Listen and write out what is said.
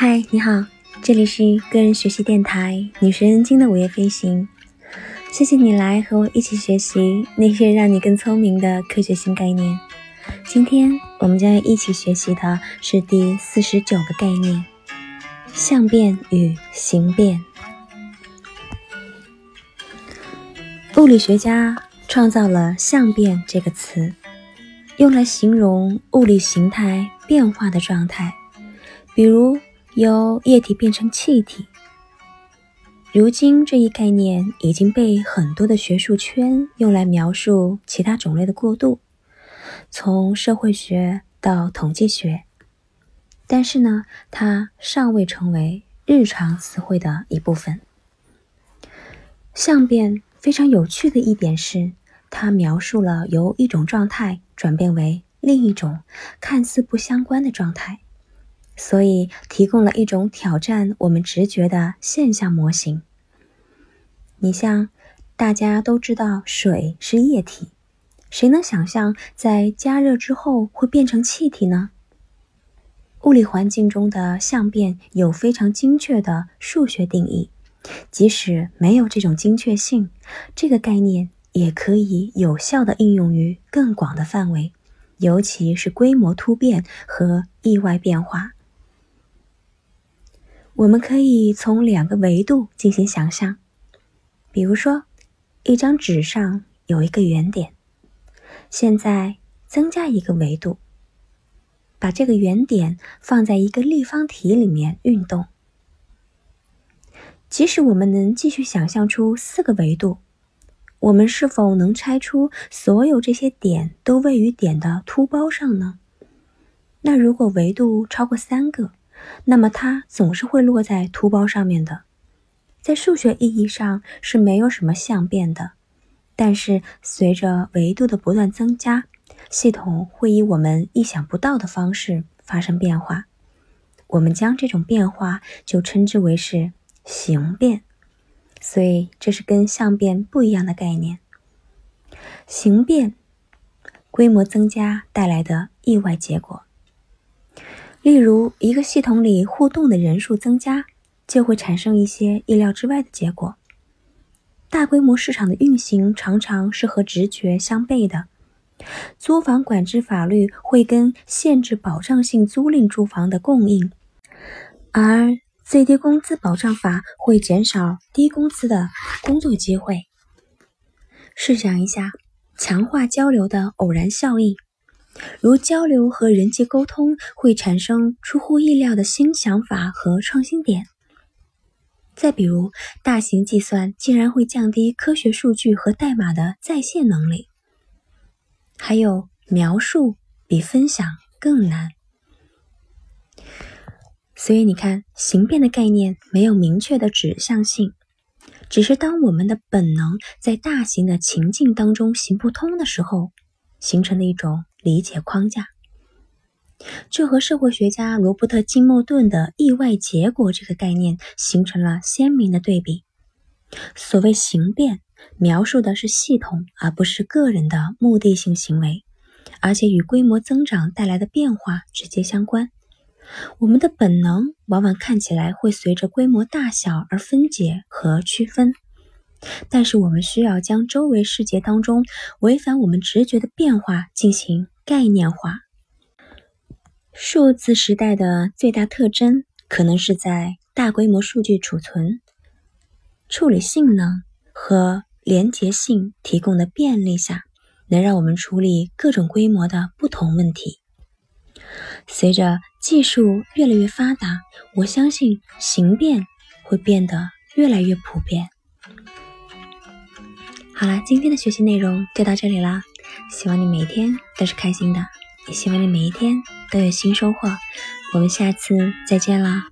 嗨，你好，这里是个人学习电台女神经的午夜飞行。谢谢你来和我一起学习那些让你更聪明的科学新概念。今天我们将要一起学习的是第四十九个概念：相变与形变。物理学家创造了“相变”这个词，用来形容物理形态变化的状态，比如。由液体变成气体。如今，这一概念已经被很多的学术圈用来描述其他种类的过渡，从社会学到统计学。但是呢，它尚未成为日常词汇的一部分。相变非常有趣的一点是，它描述了由一种状态转变为另一种看似不相关的状态。所以，提供了一种挑战我们直觉的现象模型。你像，大家都知道水是液体，谁能想象在加热之后会变成气体呢？物理环境中的相变有非常精确的数学定义，即使没有这种精确性，这个概念也可以有效的应用于更广的范围，尤其是规模突变和意外变化。我们可以从两个维度进行想象，比如说，一张纸上有一个圆点，现在增加一个维度，把这个圆点放在一个立方体里面运动。即使我们能继续想象出四个维度，我们是否能拆出所有这些点都位于点的凸包上呢？那如果维度超过三个？那么它总是会落在图包上面的，在数学意义上是没有什么相变的。但是随着维度的不断增加，系统会以我们意想不到的方式发生变化。我们将这种变化就称之为是形变。所以这是跟相变不一样的概念。形变，规模增加带来的意外结果。例如，一个系统里互动的人数增加，就会产生一些意料之外的结果。大规模市场的运行常常是和直觉相悖的。租房管制法律会跟限制保障性租赁住房的供应，而最低工资保障法会减少低工资的工作机会。试想一下，强化交流的偶然效应。如交流和人际沟通会产生出乎意料的新想法和创新点。再比如，大型计算竟然会降低科学数据和代码的在线能力。还有，描述比分享更难。所以你看，形变的概念没有明确的指向性，只是当我们的本能在大型的情境当中行不通的时候，形成的一种。理解框架，这和社会学家罗伯特金莫顿的意外结果这个概念形成了鲜明的对比。所谓形变，描述的是系统而不是个人的目的性行为，而且与规模增长带来的变化直接相关。我们的本能往往看起来会随着规模大小而分解和区分。但是我们需要将周围世界当中违反我们直觉的变化进行概念化。数字时代的最大特征可能是在大规模数据储存、处理性能和连结性提供的便利下，能让我们处理各种规模的不同问题。随着技术越来越发达，我相信形变会变得越来越普遍。好了，今天的学习内容就到这里啦。希望你每一天都是开心的，也希望你每一天都有新收获。我们下次再见啦！